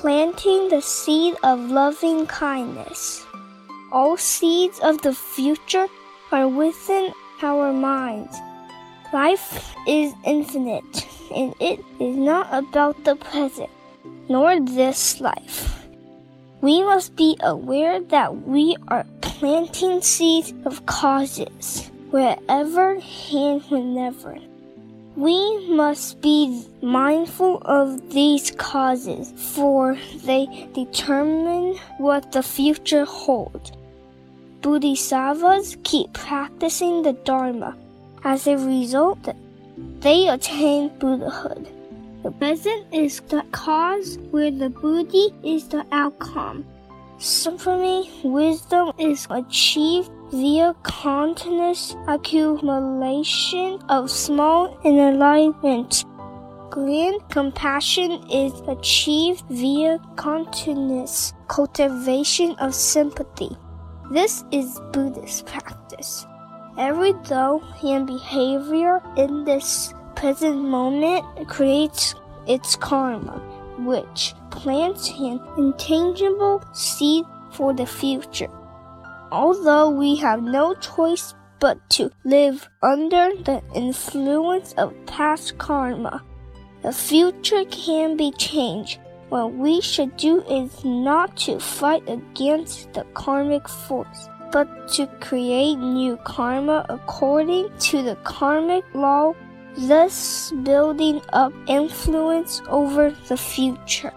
planting the seed of loving kindness. All seeds of the future are within our minds. Life is infinite, and it is not about the present, nor this life. We must be aware that we are planting seeds of causes, wherever and whenever. We must be mindful of these causes, for they determine what the future holds. Bodhisattvas keep practicing the Dharma. As a result, they attain Buddhahood. The present is the cause, where the Buddhi is the outcome. Supreme wisdom is achieved via continuous accumulation of small enlightenments. Grand compassion is achieved via continuous cultivation of sympathy. This is Buddhist practice. Every thought and behavior in this present moment creates its karma, which plants an intangible seed for the future. Although we have no choice but to live under the influence of past karma, the future can be changed. What we should do is not to fight against the karmic force, but to create new karma according to the karmic law, thus building up influence over the future.